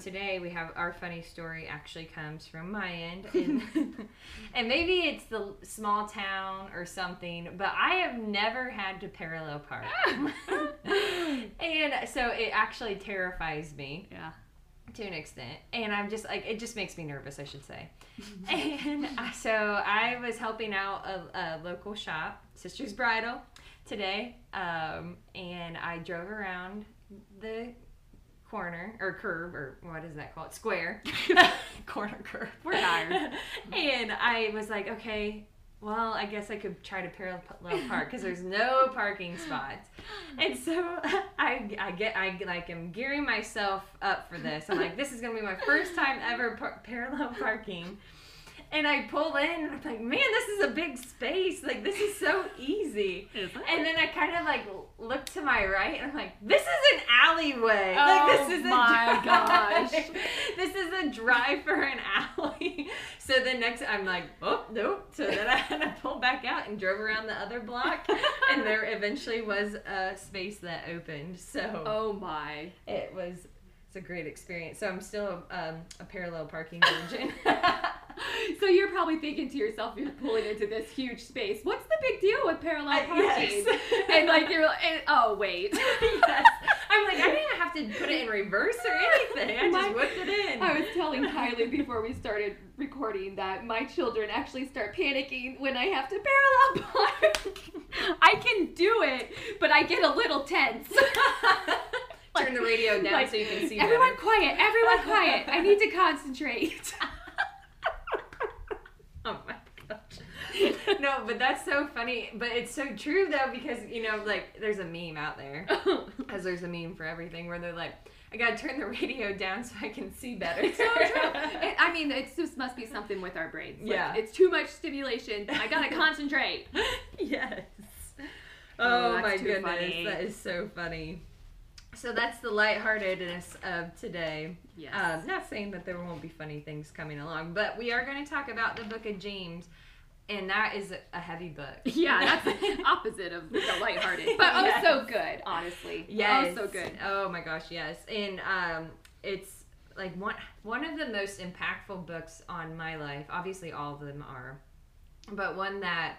today we have our funny story actually comes from my end and, and maybe it's the small town or something, but I have never had to parallel park. and so it actually terrifies me Yeah. to an extent and i'm just like it just makes me nervous i should say and so i was helping out a, a local shop sisters bridal today um, and i drove around the corner or curb or what is that called square corner curb We're tired. and i was like okay well i guess i could try to parallel park because there's no parking spots and so I, I get I like am gearing myself up for this. I'm like, this is gonna be my first time ever par- parallel parking. And I pull in and I'm like, man, this is a big space. Like this is so easy. Is? And then I kind of like look to my right and I'm like, this is an alleyway. Oh like this is a my drive. gosh. this is a drive for an alley. So the next I'm like, oh nope. So then I had to pull back out and drove around the other block and there eventually was a space that opened. So Oh my. it was it's a great experience. So I'm still um, a parallel parking virgin. So you're probably thinking to yourself, you're pulling into this huge space. What's the big deal with parallel parking? yes. and like you're, and, oh wait. yes. I'm like, I didn't have to put it in reverse or anything. I just My- whipped it in. I was telling Kylie before we started recording that my children actually start panicking when I have to parallel park. I can do it, but I get a little tense. Turn the radio down Like, so you can see Everyone better. quiet, everyone quiet. I need to concentrate. Oh my gosh. No, but that's so funny. But it's so true though because you know, like, there's a meme out there, as there's a meme for everything, where they're like, I gotta turn the radio down so I can see better. So true. It- I mean, it just must be something with our brains. Like, Yeah. It's too much stimulation. I gotta concentrate. yes. Oh, Oh, my goodness, funny. that is so funny. So that's the lightheartedness of today. Yes. Um, not saying that there won't be funny things coming along, but we are going to talk about the Book of James, and that is a heavy book. yeah, that's the opposite of the lighthearted. But oh, Yes. so good, honestly. Yes. Oh, so good. Oh my gosh, yes. And um, it's like one one of the most impactful books on my life. Obviously, all of them are, but one that.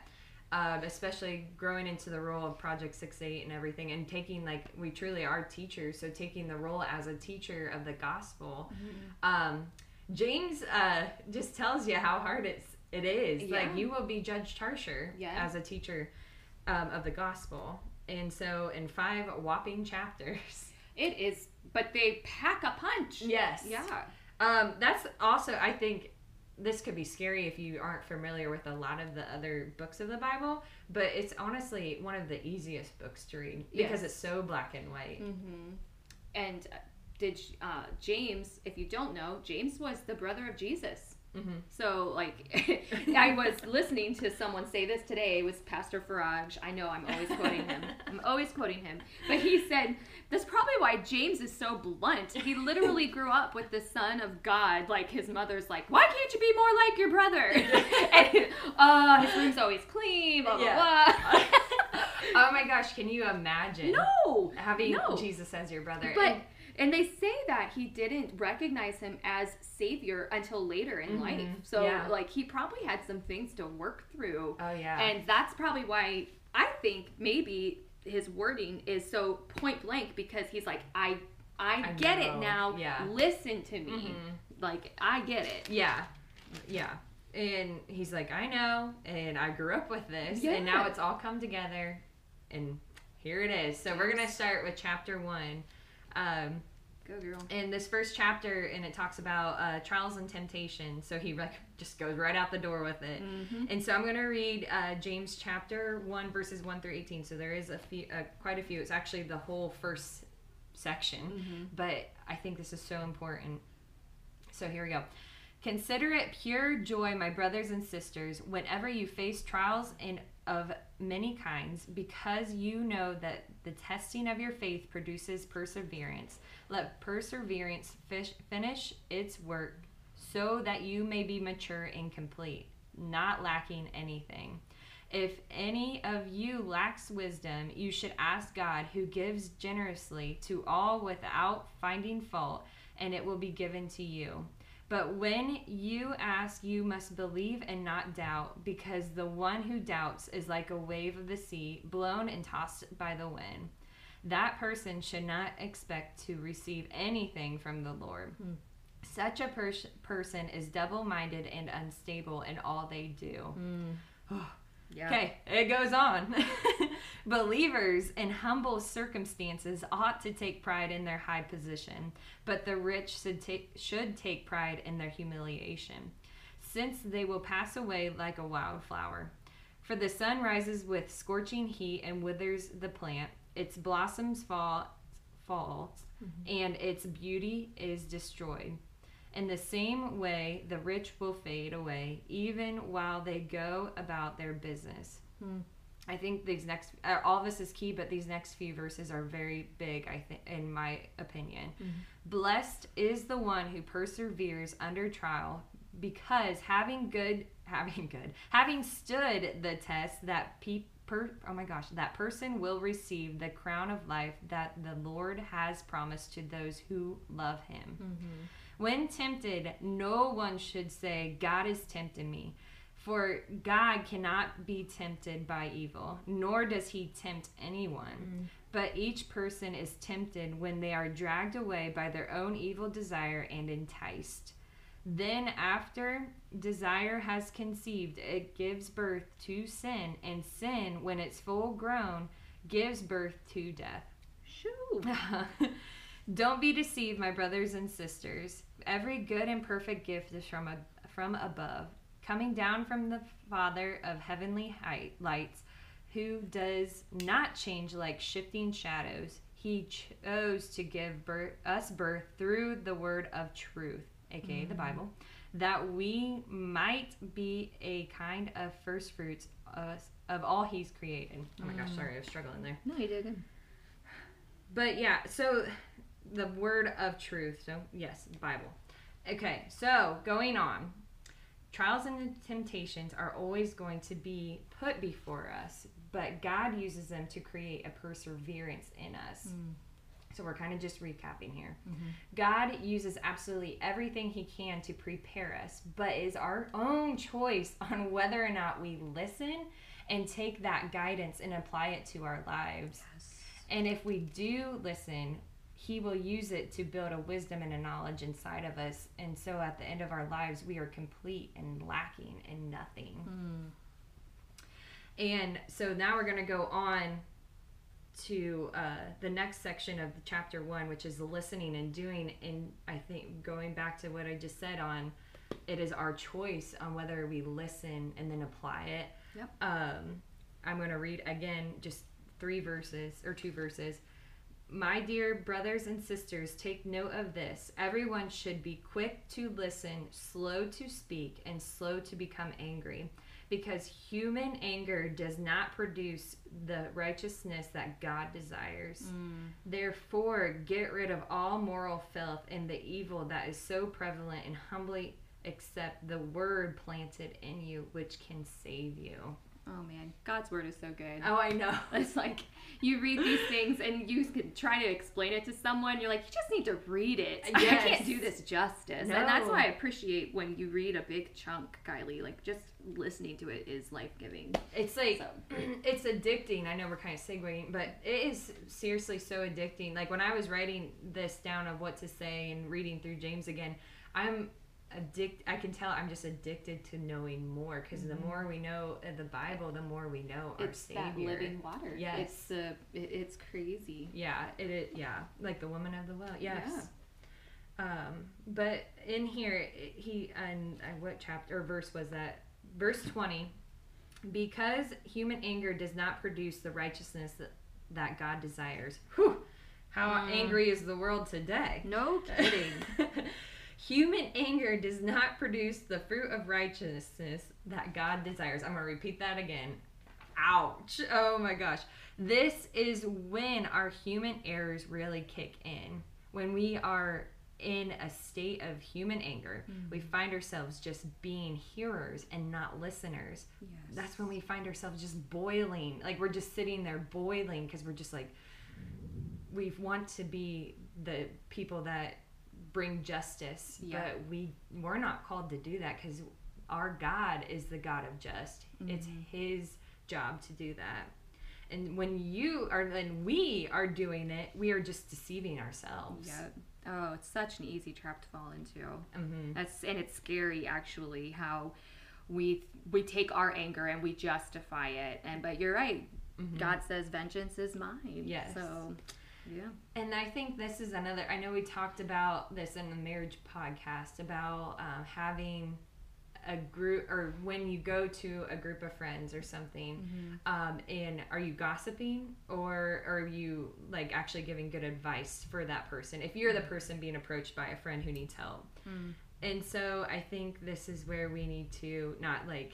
Um, especially growing into the role of Project Six Eight and everything, and taking like we truly are teachers, so taking the role as a teacher of the gospel. Um, James uh, just tells you how hard it's it is. Yeah. Like you will be judged harsher Yeah. as a teacher um, of the gospel, and so in five whopping chapters. It is, but they pack a punch. Yes. Yeah. Um, that's also, I think, this could be scary if you aren't familiar with a lot of the other books of the Bible, but it's honestly one of the easiest books to read because Yes. it's so black and white. Mm-hmm. And uh, did uh, James? If you don't know, James was the brother of Jesus. Mm-hmm. So, like, I was listening to someone say this today. It was Pastor Farage. I know I'm always quoting him. I'm always quoting him. But he said, that's probably why James is so blunt. He literally grew up with the son of God. Like, his mother's like, why can't you be more like your brother? and, uh, his room's always clean, blah, blah, Yeah. blah. oh my gosh, can you imagine no! having no. Jesus as your brother? But And- and they say that he didn't recognize him as savior until later in Mhm, life. So yeah. like he probably had some things to work through. oh yeah, And that's probably why I think maybe his wording is so point blank because he's like I I, I get know, it now. yeah. Listen to me. Mhm. Like I get it. Yeah, yeah. And he's like, I know, and I grew up with this, and now it's all come together, and here it is. So we're gonna start with chapter one. Um, Go girl. in this first chapter, and it talks about uh, trials and temptation. So he like just goes right out the door with it. Mhm. And so I'm going to read uh, James chapter 1, verses 1 through 18. So there is a few, uh, quite a few. It's actually the whole first section, Mhm. but I think this is so important. So here we go. Consider it pure joy, my brothers and sisters, whenever you face trials and of many kinds, because you know that the testing of your faith produces perseverance. Let perseverance fish, finish its work, so that you may be mature and complete, not lacking anything. If any of you lacks wisdom, you should ask God, who gives generously to all without finding fault, and it will be given to you. But when you ask, you must believe and not doubt, because the one who doubts is like a wave of the sea, blown and tossed by the wind. That person should not expect to receive anything from the Lord. Hmm. Such a pers- person is double minded and unstable in all they do. Yeah. Okay, it goes on. Believers in humble circumstances ought to take pride in their high position, but the rich should take, should take pride in their humiliation, since they will pass away like a wildflower. For the sun rises with scorching heat and withers the plant, its blossoms fall, fall mm-hmm. and its beauty is destroyed. In the same way, the rich will fade away, even while they go about their business. Hmm. I think these next, uh, all this is key, but these next few verses are very big. I think, in my opinion, blessed is the one who perseveres under trial, because having good, having good, having stood the test, that pe- per, oh my gosh, that person will receive the crown of life that the Lord has promised to those who love Him. Mm-hmm. When tempted, no one should say, God is tempting me. For God cannot be tempted by evil, nor does he tempt anyone. Mm. But each person is tempted when they are dragged away by their own evil desire and enticed. Then, after desire has conceived, it gives birth to sin, and sin, when it's full grown, gives birth to death. Shoo. Don't be deceived, my brothers and sisters. Every good and perfect gift is from a, from above, coming down from the Father of heavenly height, lights, who does not change like shifting shadows. He chose to give birth, us birth through the word of truth, aka the mm-hmm. Bible, that we might be a kind of first fruits of, of all He's created. Oh my gosh, mm. sorry, I was struggling there. No, you did good. But yeah, so the word of truth. So, yes, Bible. Okay, so going on. Trials and temptations are always going to be put before us, but God uses them to create a perseverance in us. Mm. So we're kind of just recapping here. Mm-hmm. God uses absolutely everything He can to prepare us, but is our own choice on whether or not we listen and take that guidance and apply it to our lives. And if we do listen, He will use it to build a wisdom and a knowledge inside of us. And so at the end of our lives, we are complete and lacking in nothing. And so now we're going to go on to uh, the next section of chapter one, which is listening and doing. And I think going back to what I just said on it is our choice on whether we listen and then apply it. Yep. Um, I'm going to read again just three verses or two verses. My dear brothers and sisters, take note of this. Everyone should be quick to listen, slow to speak, and slow to become angry, because human anger does not produce the righteousness that God desires. Mm. Therefore, get rid of all moral filth and the evil that is so prevalent, and humbly accept the word planted in you, which can save you. Oh man, God's word is so good. Oh, I know. It's like you read these things and you can try to explain it to someone. You're like, you just need to read it. I Yes. can't do this justice. And that's why I appreciate when you read a big chunk, Kylie. Like just listening to it is life giving. It's like So. it's addicting. I know we're kind of segueing, but it is seriously so addicting. Like when I was writing this down of what to say and reading through James again, I'm addict. I can tell I'm just addicted to knowing more because the more we know the Bible, the more we know our it's Savior. that living water. Yes. It's uh, it, it's crazy. Yeah, it, it yeah, like the woman of the well. Yes. Um, but in here, he and uh, what chapter or verse was that? Verse twenty. Because human anger does not produce the righteousness that, that God desires. Whew, how Mm. angry is the world today? No kidding. Human anger does not produce the fruit of righteousness that God desires. I'm going to repeat that again. Ouch. Oh my gosh. This is when our human errors really kick in. When we are in a state of human anger, we mm-hmm. find ourselves just being hearers and not listeners. Yes. That's when we find ourselves just boiling. Like we're just sitting there boiling because we're just like, we want to be the people that bring justice, Yeah. but we we're not called to do that because our God is the God of just. It's His job to do that. And when you are, and we are doing it, we are just deceiving ourselves. Yeah. Oh, it's such an easy trap to fall into. hmm That's and it's scary actually how we we take our anger and we justify it. And but you're right. God says vengeance is mine. Mm-hmm. Yes. So yeah. And I think this is another. I know we talked about this in the marriage podcast about um, having a group, or when you go to a group of friends or something, um, and are you gossiping or are you like actually giving good advice for that person? If you're the person being approached by a friend who needs help, and so I think this is where we need to not like.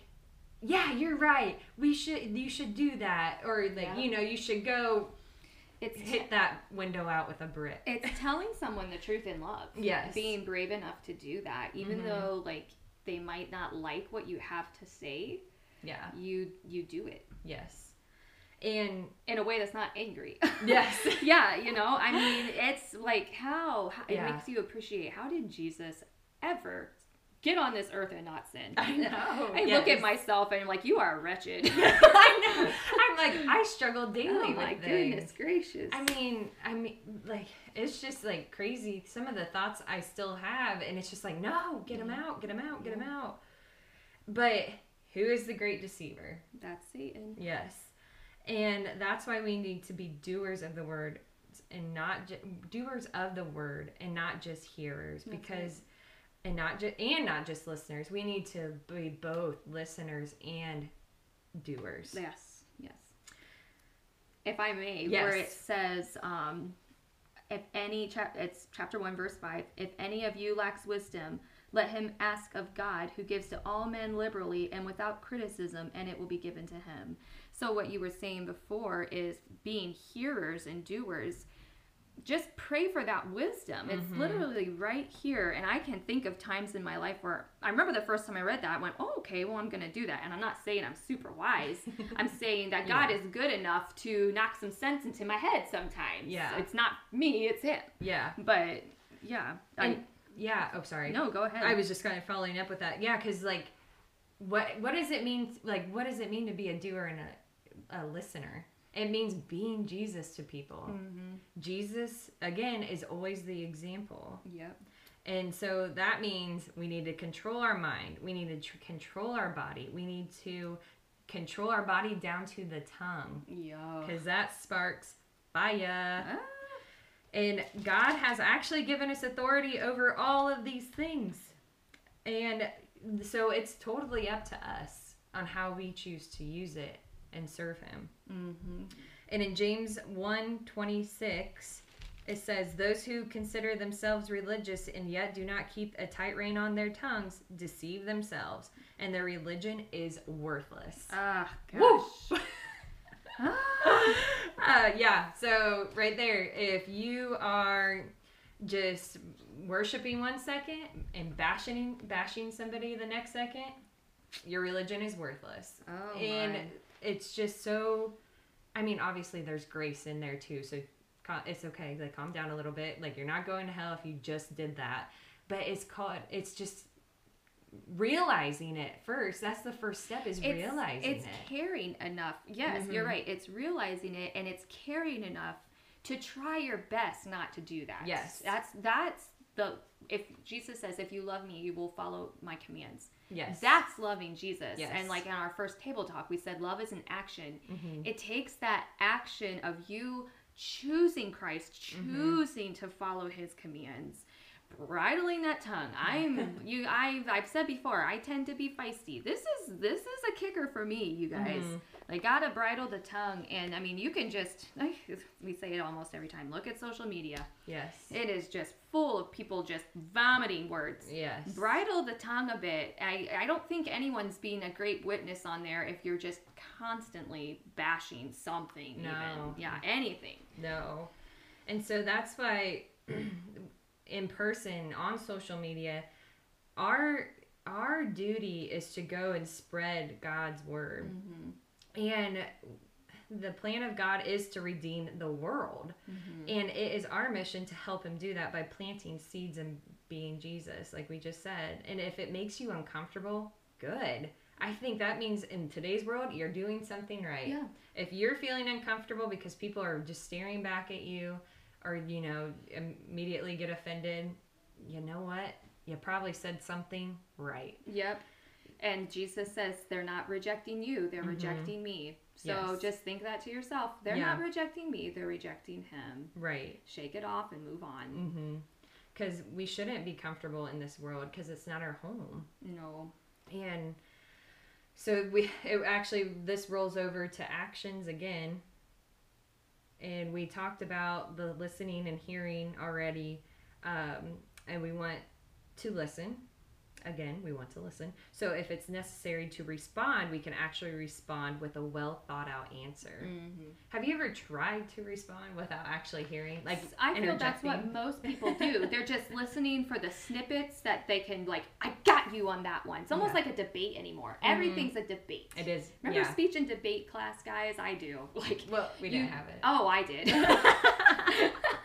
Yeah, you're right. We should. You should do that, or like Yeah. you know, you should go It's hit that window out with a brick. it's telling someone the truth in love. Yes. Being brave enough to do that, even Mhm. though like they might not like what you have to say, Yeah. you you do it Yes. And in a way that's not angry. yes. yeah, you know, I mean, it's like how, how it Yeah. makes you appreciate how did Jesus ever get on this earth and not sin? I know. I look at myself and I'm like, you are wretched. I know. I'm like I struggle daily oh with my things. goodness gracious. I mean, I mean, like it's just like crazy. Some of the thoughts I still have, and it's just like, no, get him mm-hmm. out, get him out, get him out. But who is the great deceiver? That's Satan. Yes, and that's why we need to be doers of the word and not ju- doers of the word and not just hearers That's because and not just and not just listeners. We need to be both listeners and doers. Yes, yes. If I may, where it says, um, if any, chap- it's chapter 1, verse 5, if any of you lacks wisdom, let him ask of God, who gives to all men liberally and without criticism, and it will be given to him. So, what you were saying before is being hearers and doers. Just pray for that wisdom. It's Mhm. literally right here. And I can think of times in my life where I remember the first time I read that, I went, oh, okay, well, I'm going to do that. And I'm not saying I'm super wise. I'm saying that God Yeah. is good enough to knock some sense into my head sometimes. Yeah. It's not me, it's Him. Yeah. But yeah. And yeah. Oh, sorry. No, go ahead. I was just kind of following up with that. Yeah, because like, what what does it mean? Like, what does it mean to be a doer and a, a listener? It means being Jesus to people. Mm-hmm. Jesus again is always the example, Yep. and so that means we need to control our mind. We need to tr- control our body. We need to control our body down to the tongue, Yeah. because that sparks fire. Ah, And God has actually given us authority over all of these things. And so it's totally up to us on how we choose to use it and serve him. mm-hmm. And in James 1:26 it says those who consider themselves religious and yet do not keep a tight rein on their tongues deceive themselves and their religion is worthless. Ah, gosh. Uh, yeah, so right there, if you are just worshiping one second and bashing bashing somebody the next second, your religion is worthless. Oh, and my. It's just so. I mean, obviously, there's grace in there too, so it's okay. Like, calm down a little bit. Like, you're not going to hell if you just did that. But it's called. It's just realizing it first. That's the first step. Is it's, realizing it's it. caring enough. Yes, you're Mhm. right. It's realizing it and it's caring enough to try your best not to do that. Yes. That's that's the if Jesus says if you love me, you will follow my commands. Yes. That's loving Jesus. Yes. And like in our first table talk, we said love is an action. Mhm. It takes that action of you choosing Christ, Mm-hmm. choosing to follow his commands. Bridling that tongue. I'm you I've I've said before, I tend to be feisty. This is this is a kicker for me, you guys. Mhm. Like gotta bridle the tongue and I mean you can just we say it almost every time. Look at social media. Yes. It is just full of people just vomiting words yes. bridle the tongue a bit. I, I don't think anyone's being a great witness on there if you're just constantly bashing something. No. Even. Yeah, anything. No. And so that's why in person on social media, our our duty is to go and spread God's word. Mm-hmm. And the plan of God is to redeem the world. Mm-hmm. And it is our mission to help him do that by planting seeds and being Jesus, like we just said. And if it makes you uncomfortable, good. I think that means in today's world, you're doing something right. Yeah. If you're feeling uncomfortable because people are just staring back at you or, you know, immediately get offended, you know what? You probably said something right. Yep. And Jesus says they're not rejecting you, they're Mhm. rejecting me. So Yes. just think that to yourself. They're Yeah. not rejecting me, they're rejecting him. Right. Shake it off and move on. Mm-hmm. Because we shouldn't be comfortable in this world because it's not our home. No. And so we it actually this rolls over to actions again. And we talked about the listening and hearing already. Um, and we want to listen. Again, we want to listen. So if it's necessary to respond, we can actually respond with a well thought out answer. Mm-hmm. Have you ever tried to respond without actually hearing? Like I feel that's what most people do. They're just listening for the snippets that they can like. I got you on that one. It's almost Yeah. like a debate anymore. Mhm. Everything's a debate. It is. Remember yeah. speech and debate class, guys? I do. Like, Well, we you- didn't have it. oh, I did.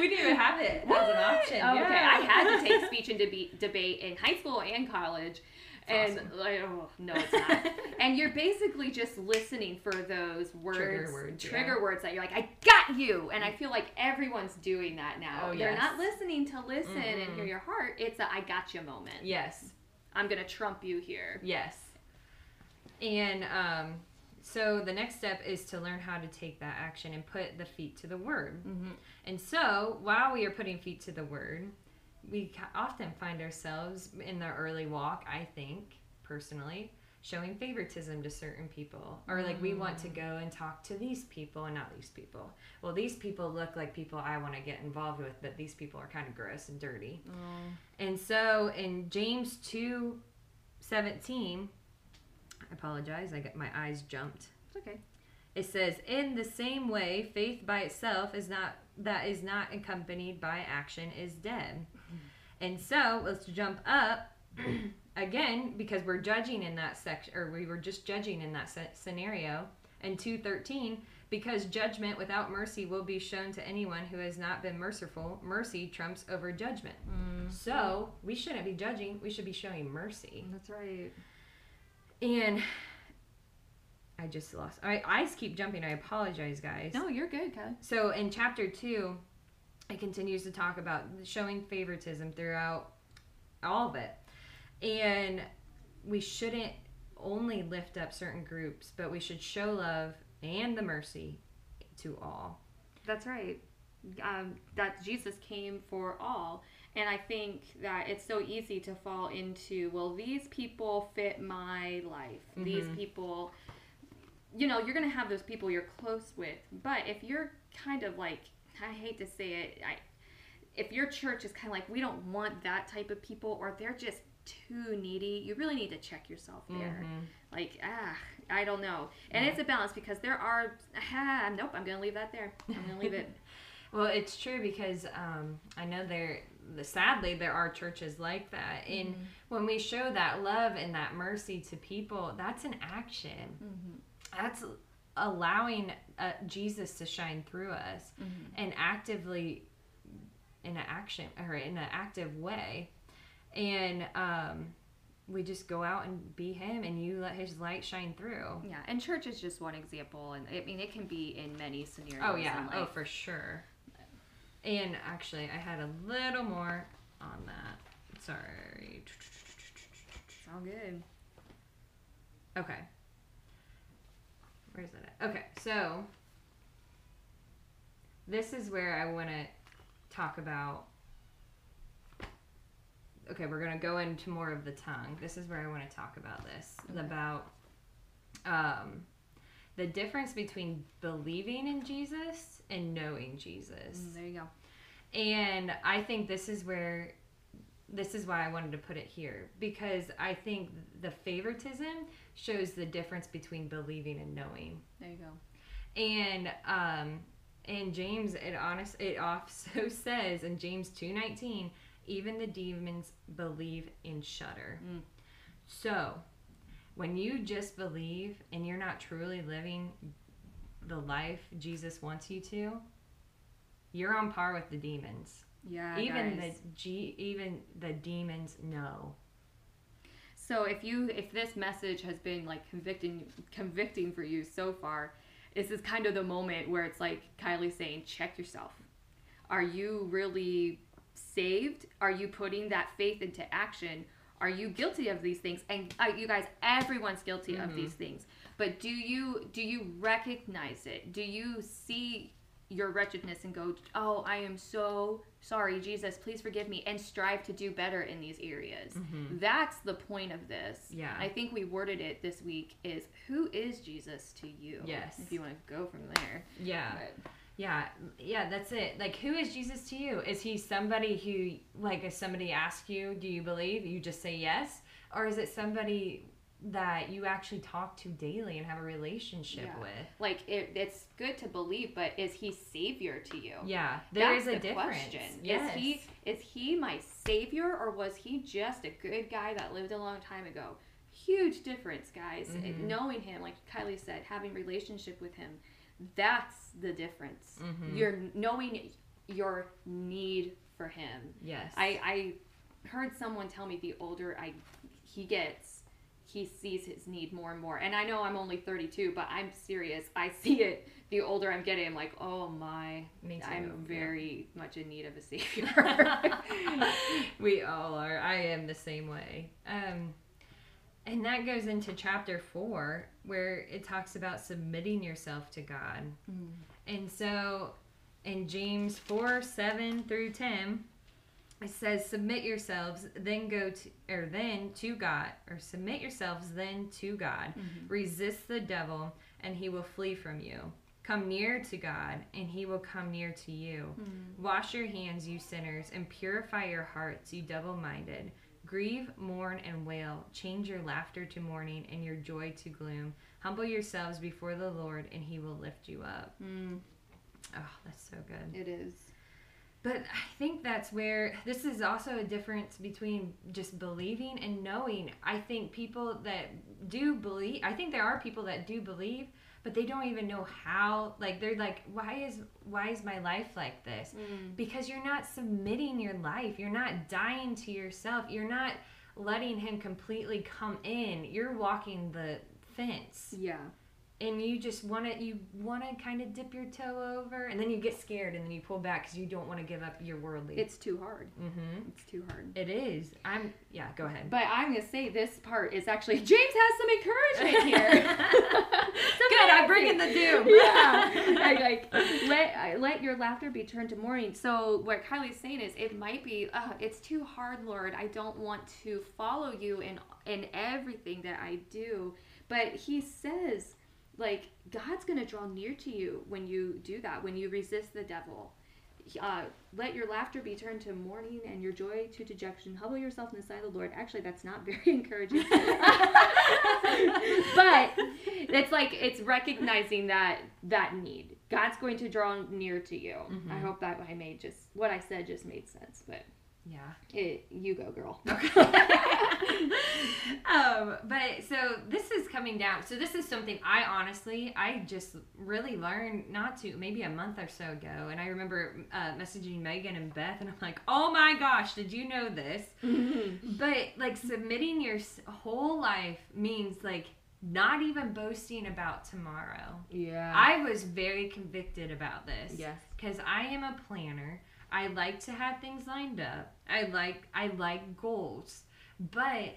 we didn't even have it as an option. Oh, yeah. Okay, I had to take speech and debate debate in high school and college. and awesome. like, oh, no, it's not. and you're basically just listening for those words, Trigger words, yeah. words that you're like, I got you. And I feel like everyone's doing that now. Oh, They're yes. not listening to listen and Mm-mm. hear your heart. It's a I got you moment. Yes. I'm gonna trump you here. Yes. And um, so the next step is to learn how to take that action and put the feet to the word. Mm-hmm. And so while we are putting feet to the word, we often find ourselves in the early walk, I think, personally, showing favoritism to certain people. Or like we want to go and talk to these people and not these people. Well, these people look like people I want to get involved with, but these people are kind of gross and dirty. And so in James 2 17, I apologize, I got my eyes jumped. It's okay. It says, In the same way, faith by itself is not that is not accompanied by action is dead. And so let's jump up again because we're judging in that section, or we were just judging in that scenario. And 213, because judgment without mercy will be shown to anyone who has not been merciful, mercy trumps over judgment. Mm. So we shouldn't be judging, we should be showing mercy. That's right. And I just lost. I eyes keep jumping. I apologize, guys. No, you're good. So in chapter two, it continues to talk about showing favoritism throughout all of it, and we shouldn't only lift up certain groups, but we should show love and the mercy to all. That's right. Um, that Jesus came for all. And I think that it's so easy to fall into, well, these people fit my life. These Mhm. people, you know, you're going to have those people you're close with. But if you're kind of like, I hate to say it, I, if your church is kind of like, we don't want that type of people, or they're just too needy, you really need to check yourself there. Mhm. Like, ah, I don't know. And Yeah. it's a balance because there are, ah, nope, I'm going to leave that there. I'm going to leave it. Well, it's true because um, I know there. Sadly, there are churches like that, and Mm-hmm. when we show that love and that mercy to people, that's an action. Mm-hmm. That's allowing uh, Jesus to shine through us Mm-hmm. and actively in an action or in an active way, and um, we just go out and be Him, and you let His light shine through. Yeah, and church is just one example, and I mean it can be in many scenarios. Oh yeah, oh for sure. And actually, I had a little more on that. Sorry. It's all good. Okay. Where's that at? Okay, so this is where I want to talk about. Okay, we're going to go into more of the tongue. This is where I want to talk about this Okay. about um, the difference between believing in Jesus and knowing Jesus. Mm, there you go. And I think this is where this is why I wanted to put it here because I think the favoritism shows the difference between believing and knowing. There you go. And um in James, it honest it also says in James two nineteen, even the demons believe and shudder. Mm. So, when you just believe and you're not truly living the life Jesus wants you to, you're on par with the demons. Yeah, even guys. the G, even the demons know. So if you if this message has been like convicting convicting for you so far, this is kind of the moment where it's like Kylie saying, check yourself. Are you really saved? Are you putting that faith into action? Are you guilty of these things? And uh, you guys, everyone's guilty of these things. But do you do you recognize it? Do you see your wretchedness and go, "Oh, I am so sorry, Jesus, please forgive me," and strive to do better in these areas? That's the point of this. Yeah. I think we worded it this week is who is Jesus to you? Yes. If you want to go from there. Yeah. But- Yeah, yeah, that's it. Like, who is Jesus to you? Is he somebody who, like, if somebody asks you, do you believe? You just say yes? Or is it somebody that you actually talk to daily and have a relationship Yeah. with? like it, it's good to believe, but is he savior to you? Yeah, there is That's a the difference. question. Yes. Is he is he my savior or was he just a good guy that lived a long time ago? Huge difference, guys. Mhm. Knowing him, like Kylie said, having relationship with him, that's the difference. Mhm. You're knowing your need for him. yes. I, I heard someone tell me the older I he gets, he sees his need more and more. And I know I'm only 32, but I'm serious. I see it. The older I'm getting, I'm like, oh my, I'm yeah. very much in need of a savior. we all are. I am the same way. Um, and that goes into chapter four, where it talks about submitting yourself to God. Mm. And so in James 4 7 through 10, it says, Submit yourselves, then go to, or then to God, or submit yourselves then to God. Mm-hmm. Resist the devil, and he will flee from you. Come near to God, and he will come near to you. Mm. Wash your hands, you sinners, and purify your hearts, you double minded. Grieve, mourn, and wail. Change your laughter to mourning and your joy to gloom. Humble yourselves before the Lord, and he will lift you up. Mm, Oh, that's so good. it is. But I think that's where this is also a difference between just believing and knowing. I think people that do believe, I think there are people that do believe, but they don't even know how. Like they're like, why is why is my life like this? Mm. Because you're not submitting your life. You're not dying to yourself. You're not letting him completely come in. You're walking the fence Yeah. and you just want to you want to kind of dip your toe over and then you get scared and then you pull back because you don't want to give up your worldly It's too hard. mm-hmm. It's too hard. it is i'm yeah go ahead But I'm gonna say this part is actually James has some encouragement here. good the doom yeah. I like let let your laughter be turned to mourning. So what Kylie's saying is, it might be, uh, it's too hard, Lord. I don't want to follow you in in everything that I do. But He says, like God's gonna draw near to you when you do that. When you resist the devil. Uh, let your laughter be turned to mourning and your joy to dejection. Humble yourself in the sight of the Lord. Actually, that's not very encouraging. but it's like it's recognizing that that need. God's going to draw near to you. I Mhm. hope that I made just what I said just made sense. But yeah it, you go, girl. um but so this is coming down so this is something i honestly i just really learned not to maybe a month or so ago and i remember uh, messaging megan and beth and i'm like oh my gosh did you know this But like submitting your whole life means like not even boasting about tomorrow. yeah. I was very convicted about this. yes. Cuz I am a planner. I like to have things lined up. I like I like goals. But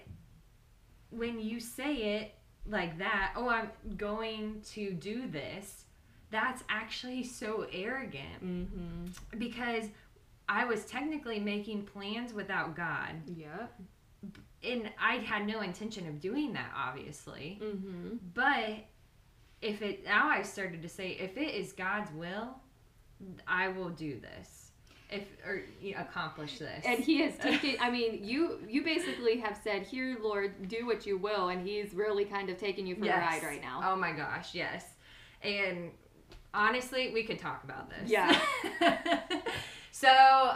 when you say it like that, oh I'm going to do this, that's actually so arrogant Mm-hmm. because I was technically making plans without God Yep. and I had no intention of doing that, obviously. Mm-hmm. But if it now I started to say, if it is God's will, I will do this. If or you know, accomplish this. And he has taken. I mean, you you basically have said, "Here, Lord, do what you will," and he's really kind of taking you for a ride right now. Oh my gosh, yes. And honestly, we could talk about this. Yeah. so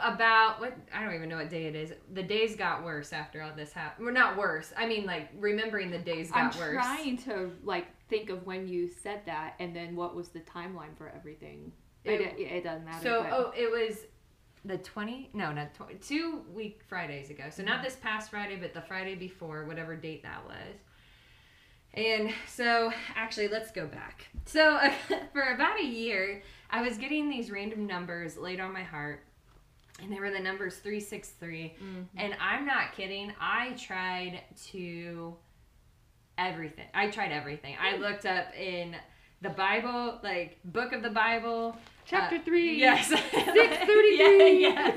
about what I don't even know what day it is. The days got worse after all this happened. Well, not worse. I mean, like remembering the days I'm got worse. trying to like think of when you said that, and then what was the timeline for everything. It, It- it, doesn't matter. So, but- oh, it was the 20, no, not 20, two week Fridays ago. So, Mm-hmm. not this past Friday, but the Friday before, whatever date that was. And so, actually, let's go back. So, for about a year, I was getting these random numbers laid on my heart, and they were the numbers 363. Mhm. And I'm not kidding, I tried to everything. I tried everything. I looked up in the Bible, like book of the Bible, Chapter uh, three. Yes. Six thirty-three. Yeah, yes.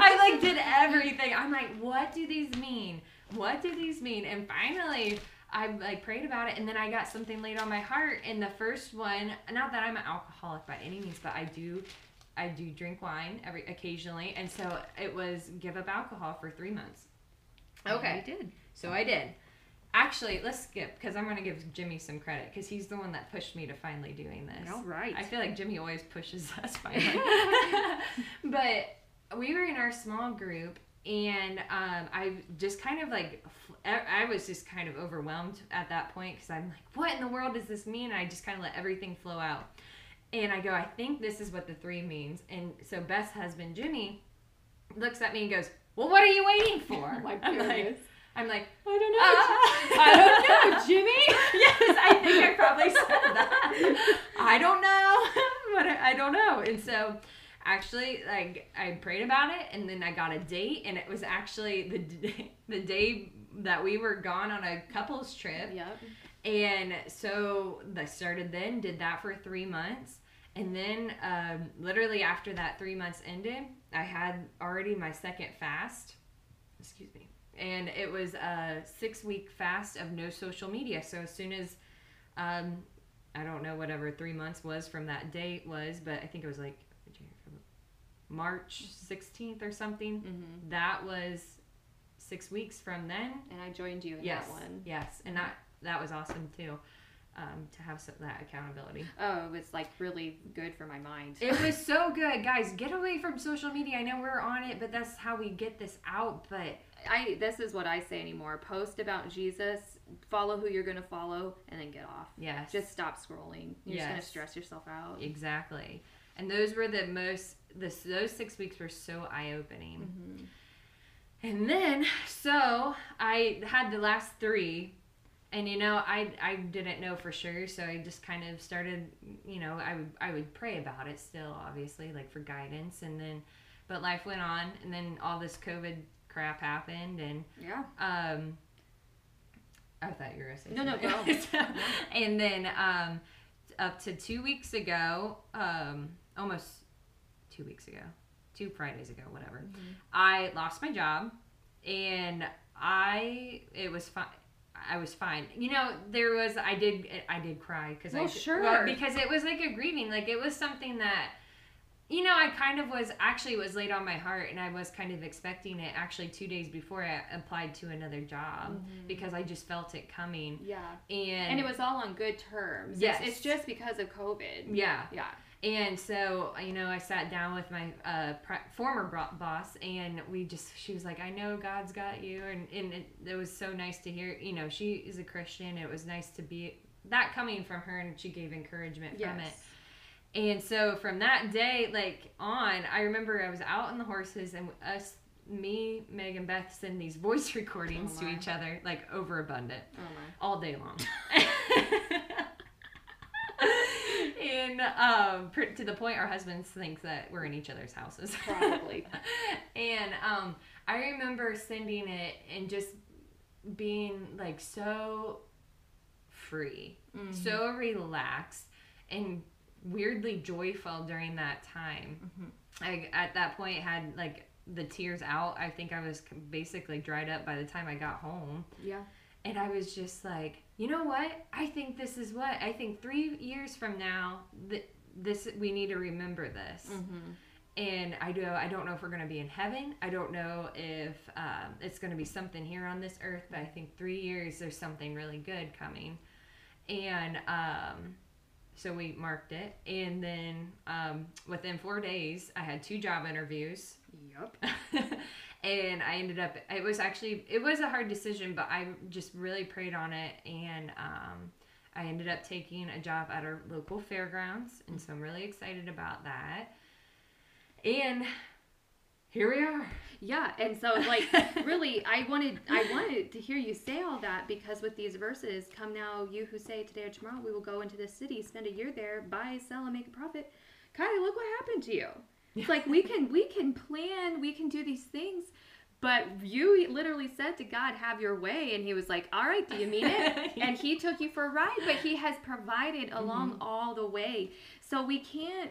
I like did everything. I'm like, what do these mean? What do these mean? And finally, I like prayed about it, and then I got something laid on my heart. And the first one, not that I'm an alcoholic by any means, but I do, I do drink wine every occasionally, and so it was give up alcohol for three months. Okay. I did. So I did. Actually, let's skip because I'm going to give Jimmy some credit because he's the one that pushed me to finally doing this. All right. I feel like Jimmy always pushes us finally. but we were in our small group and um, I just kind of like, I was just kind of overwhelmed at that point because I'm like, what in the world does this mean? And I just kind of let everything flow out. And I go, I think this is what the three means. And so Beth's husband, Jimmy, looks at me and goes, well, what are you waiting for? Oh my I'm like, goodness. I'm like, I don't know. "Uh." I don't know, Jimmy. yes, I think I probably said that. I don't know, but I, I don't know. And so, actually, like I prayed about it, and then I got a date, and it was actually the d- the day that we were gone on a couples trip. Yep. And so I started then, did that for three months. And then, um, literally after that three months ended, I had already my second fast. Excuse me. And it was a six week fast of no social media. So as soon as, um, I don't know, whatever three months was from that date was, but I think it was like March 16th or something. hmm That was six weeks from then And I joined you in yes, that one. Yes, and that that was awesome too, um, to have some, that accountability. Oh, it was like really good for my mind. It was so good, guys. Get away from social media. I know we're on it, but that's how we get this out. But I this is what I say anymore. Post about Jesus, follow who you're gonna follow, and then get off. yes, Just stop scrolling. You're just gonna stress yourself out. exactly. And those were the most. This those six weeks were so eye opening. hmm And then, so I had the last three, and you know, I I didn't know for sure, so I just kind of started, you know, I would I would pray about it still, obviously, like for guidance, and then, but life went on, and then all this COVID crap happened, and Yeah. um, I thought you were gonna say No, no, go. So- and then um, up to two weeks ago, um, almost two weeks ago, two Fridays ago, whatever. I lost my job, and I it was fine. I was fine. You know, there was I did I did cry because I Well, did- sure. because it was like a grieving. Like it was something that. You know, I kind of was actually was laid on my heart, and I was kind of expecting it. Actually, two days before I applied to another job because I just felt it coming, Yeah. and And it was all on good terms. Yes. It's, it's just because of COVID. yeah, Yeah. And so, you know, I sat down with my uh, pri- former bro- boss, and we just, she was like, I know God's got you. And, and it, it was so nice to hear, you know, she is a Christian. It was nice to be that coming from her, and she gave encouragement from it. And so from that day, like on, I remember I was out on the horses, and us, me, Meg, and Beth send these voice recordings Oh, to each other, like overabundant Oh all day long. and um, pr- to the point our husbands think that we're in each other's houses. Probably. and um, I remember sending it and just being like so free, Mm-hmm. so relaxed, and weirdly joyful during that time. Mhm. I at that point had like the tears out. I think I was basically dried up by the time I got home. Yeah. And I was just like, you know what? I think this is what I think. Three years from now, th- this we need to remember this. Mm-hmm. And I do. I don't know if we're gonna be in heaven. I don't know if um, it's gonna be something here on this earth. But I think three years there's something really good coming. And um, so we marked it, and then um, within four days, I had two job interviews. Yep. and I ended up. It was actually it was a hard decision, but I just really prayed on it, and um, I ended up taking a job at our local fairgrounds, and so I'm really excited about that. And here we are. Yeah, and so like really I wanted I wanted to hear you say all that because with these verses, come now you who say today or tomorrow we will go into this city, spend a year there, buy, sell, and make a profit. Kylie, look what happened to you. It's like we can we can plan, we can do these things, but you literally said to God, "Have your way," and He was like, "All right, do you mean it?" and He took you for a ride, but He has provided along Mm-hmm. all the way. So we can't.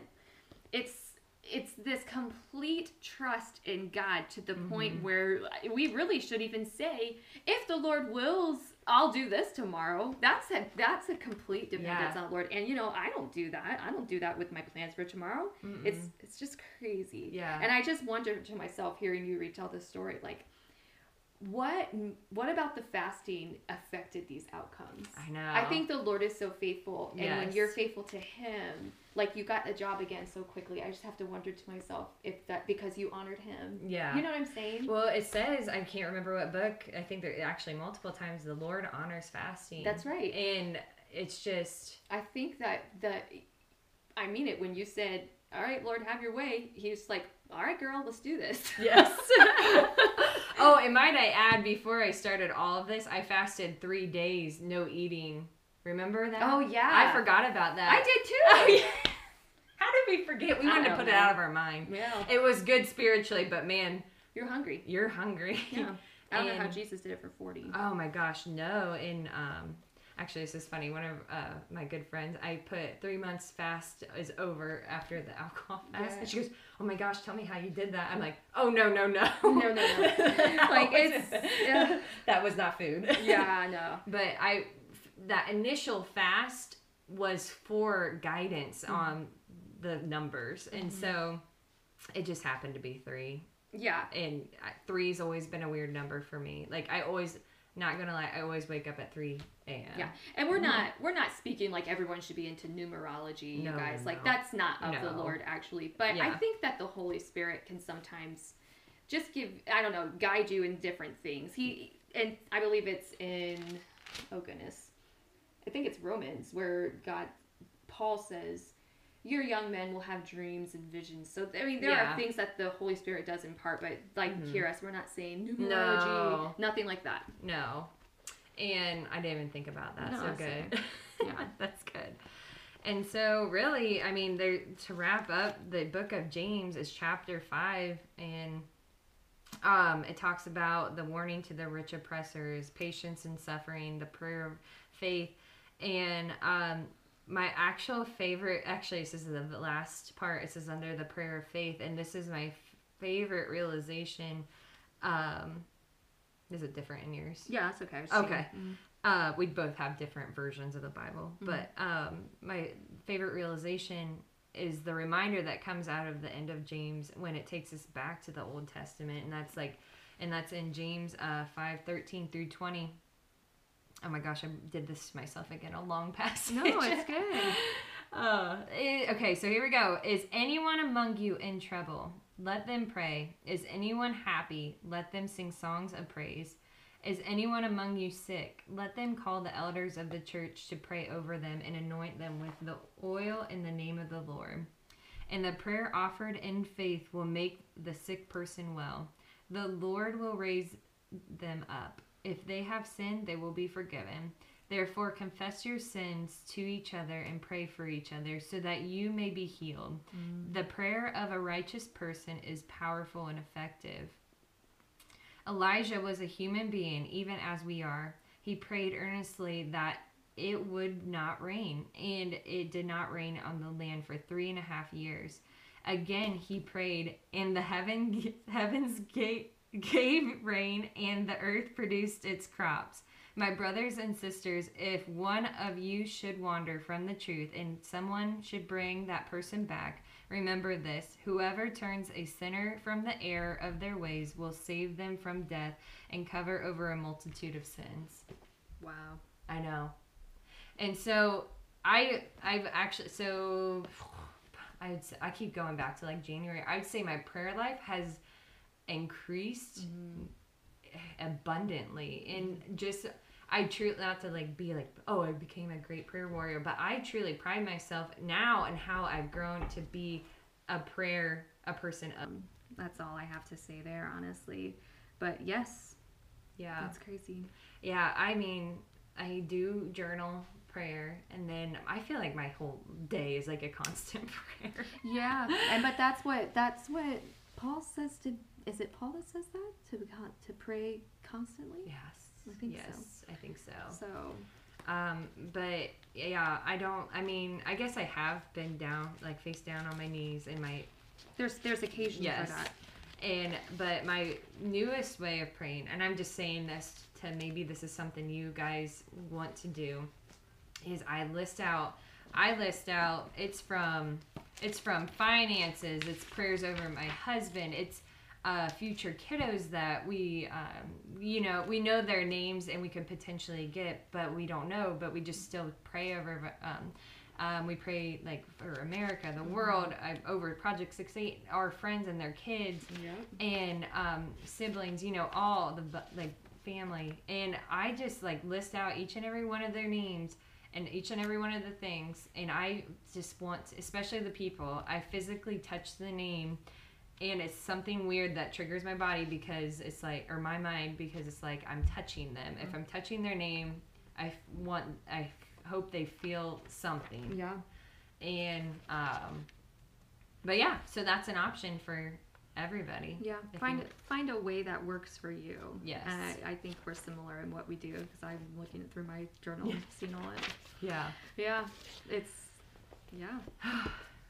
It's it's this complete trust in God to the point Mm-hmm. where we really should even say, "If the Lord wills." I'll do this tomorrow. That's a that's a complete dependence Yeah. on the Lord. And you know, I don't do that. I don't do that with my plans for tomorrow. It's it's just crazy. Yeah. And I just wonder to myself, hearing you retell this story, like, what what about the fasting affected these outcomes? I know. I think the Lord is so faithful, and when you're faithful to Him, like you got a job again so quickly. I just have to wonder to myself if that because you honored Him. Yeah. You know what I'm saying? Well, it says I can't remember what book. I think there actually multiple times the Lord honors fasting. That's right. And it's just I think that that I mean it when you said, "All right, Lord, have your way." He's like, "All right, girl, let's do this." yes. oh, and might I add, before I started all of this, I fasted three days, no eating. Remember that? Oh, yeah. I forgot about that. I did too. Oh, yeah. How did we forget? We I wanted to put it out of our mind. Yeah. It was good spiritually, but man, You're hungry. you're hungry. Yeah. I don't know how Jesus did it for 40. Oh my gosh, no. And um actually this is funny. One of uh, my good friends, I put three months fast is over after the alcohol fast. Yeah. And she goes, Oh my gosh, tell me how you did that. I'm like, Oh no, no, no. No, no, no. Like, it's- yeah. that was not food. yeah, I know. But I that initial fast was for guidance Mm-hmm. on the numbers. And so it just happened to be three Yeah. and three's always been a weird number for me. Like I always, not gonna lie, I always wake up at three a.m. Yeah. And we're not we're not speaking like everyone should be into numerology, you No, guys. Like that's not of the Lord actually. But I think that the Holy Spirit can sometimes just give I don't know, guide you in different things. He and I believe it's in oh goodness. I think it's Romans where God Paul says your young men will have dreams and visions. So I mean, there Yeah. are things that the Holy Spirit does impart, but like Mhm. hear us, we're not saying numerology, No. nothing like that. No, and I didn't even think about that. No, so good. Yeah. that's good. And so, really, I mean, there to wrap up, the book of James is chapter five, and um, it talks about the warning to the rich oppressors, patience and suffering, the prayer of faith, and um, my actual favorite. Actually, this is the last part. It says under the prayer of faith, and this is my favorite realization. Um, is it different in yours? Yeah, that's okay. Okay. Uh, we both have different versions of the Bible, but um, my favorite realization is the reminder that comes out of the end of James when it takes us back to the Old Testament, and that's like, and that's in James uh, five thirteen through twenty. Oh my gosh, I did this to myself again. A long passage. No, it's good. Uh, eh, okay, so here we go. Is anyone among you in trouble? Let them pray. Is anyone happy? Let them sing songs of praise. Is anyone among you sick? Let them call the elders of the church to pray over them and anoint them with the oil in the name of the Lord. And the prayer offered in faith will make the sick person well. The Lord will raise them up. If they have sinned, they will be forgiven. Therefore, confess your sins to each other and pray for each other so that you may be healed. Mm. The prayer of a righteous person is powerful and effective. Elijah was a human being, even as we are. He prayed earnestly that it would not rain, and it did not rain on the land for three and a half years. Again, he prayed, and the heaven heavens gave, gave rain, and the earth produced its crops. My brothers and sisters, if one of you should wander from the truth and someone should bring that person back, remember this whoever turns a sinner from the error of their ways will save them from death and cover over a multitude of sins. Wow. I know. And so I I've actually so I would say, I keep going back to like January. I would say my prayer life has increased mm-hmm. abundantly and just I truly not to like be like oh I became a great prayer warrior, but I truly pride myself now and how I've grown to be a prayer a person of mm, That's all I have to say there, honestly. But yes, yeah that's crazy. yeah I mean I do journal prayer and then I feel like my whole day is like a constant prayer. Yeah, and but that's what that's what Paul says to. Is it Paul that says that to con- to pray constantly? Yes. I think so. yes, I think so. So Um, but yeah, I don't. I mean, I guess I have been down, like face down on my knees in my there's there's occasions yes, for that. and but my newest way of praying, and I'm just saying this to maybe this is something you guys want to do, is I list out. I list out. It's from it's from finances. It's prayers over my husband. It's uh, future kiddos that we, um, you know, we know their names and we could potentially get, but we don't know. But we just still pray over. Um, um, we pray like for America, the world, uh, over Project Six Eight, our friends and their kids Yeah. and um, siblings, you know, all the like family, and I just like list out each and every one of their names and each and every one of the things, and I just want, especially the people, I physically touch the name, and it's something weird that triggers my body because it's like, or my mind because it's like I'm touching them. If I'm touching their name, i want, i hope they feel something Yeah. and um but yeah so that's an option for everybody Yeah. Find you- find a way that works for you. Yes. I, I think we're similar in what we do because I'm looking through my journal, seeing all it. yeah Yeah. It's yeah.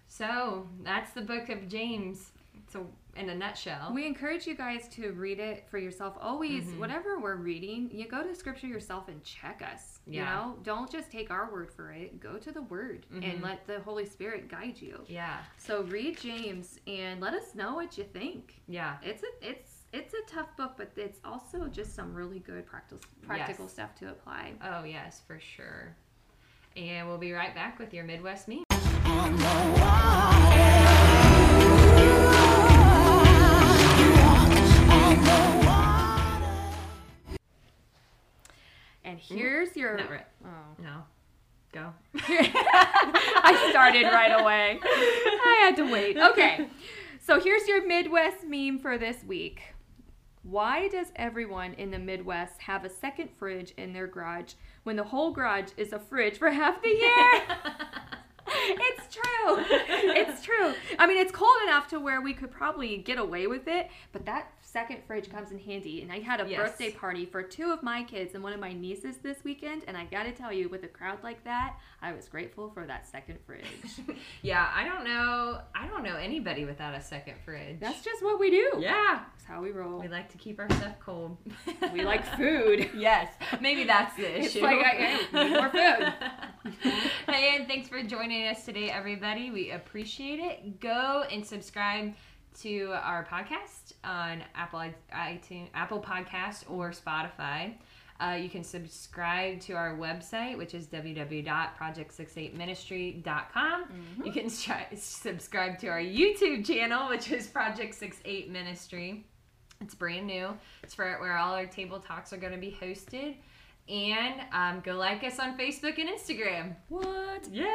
so that's the book of james so in a nutshell We encourage you guys to read it for yourself. Always, Mhm. whatever we're reading, you go to scripture yourself and check us. yeah. You know, don't just take our word for it. Go to the word Mhm. and let the Holy Spirit guide you. yeah So read James and let us know what you think. yeah It's a it's it's a tough book, but it's also just some really good practical practical Yes. stuff to apply. oh yes for sure and we'll be right back with your midwest meme And here's your not right oh. no go I started right away. I had to wait. Okay. So here's your Midwest meme for this week. Why does everyone in the Midwest have a second fridge in their garage when the whole garage is a fridge for half the year? it's true. It's true. I mean, it's cold enough to where we could probably get away with it, but that second fridge comes in handy. And I had a Yes. birthday party for two of my kids and one of my nieces this weekend, and I got to tell you, with a crowd like that, I was grateful for that second fridge. yeah i don't know i don't know anybody without a second fridge That's just what we do. yeah That's how we roll. we like to keep our stuff cold We like food. yes maybe that's the It's issue like, I- I need more food. hey, and thanks for joining us today, everybody. We appreciate it. Go and subscribe to our podcast on Apple iTunes, Apple Podcast, or Spotify. Uh, you can subscribe to our website, which is www.project68ministry.com. You can stri- subscribe to our YouTube channel, which is Project 68 Ministry. It's brand new. It's for where all our table talks are going to be hosted. And um, go like us on Facebook and Instagram. What? Yeah.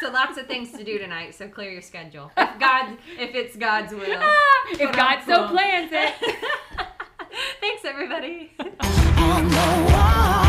so lots of things to do tonight. So clear your schedule. If God, if it's God's will. if God so plans it. Thanks, everybody. I know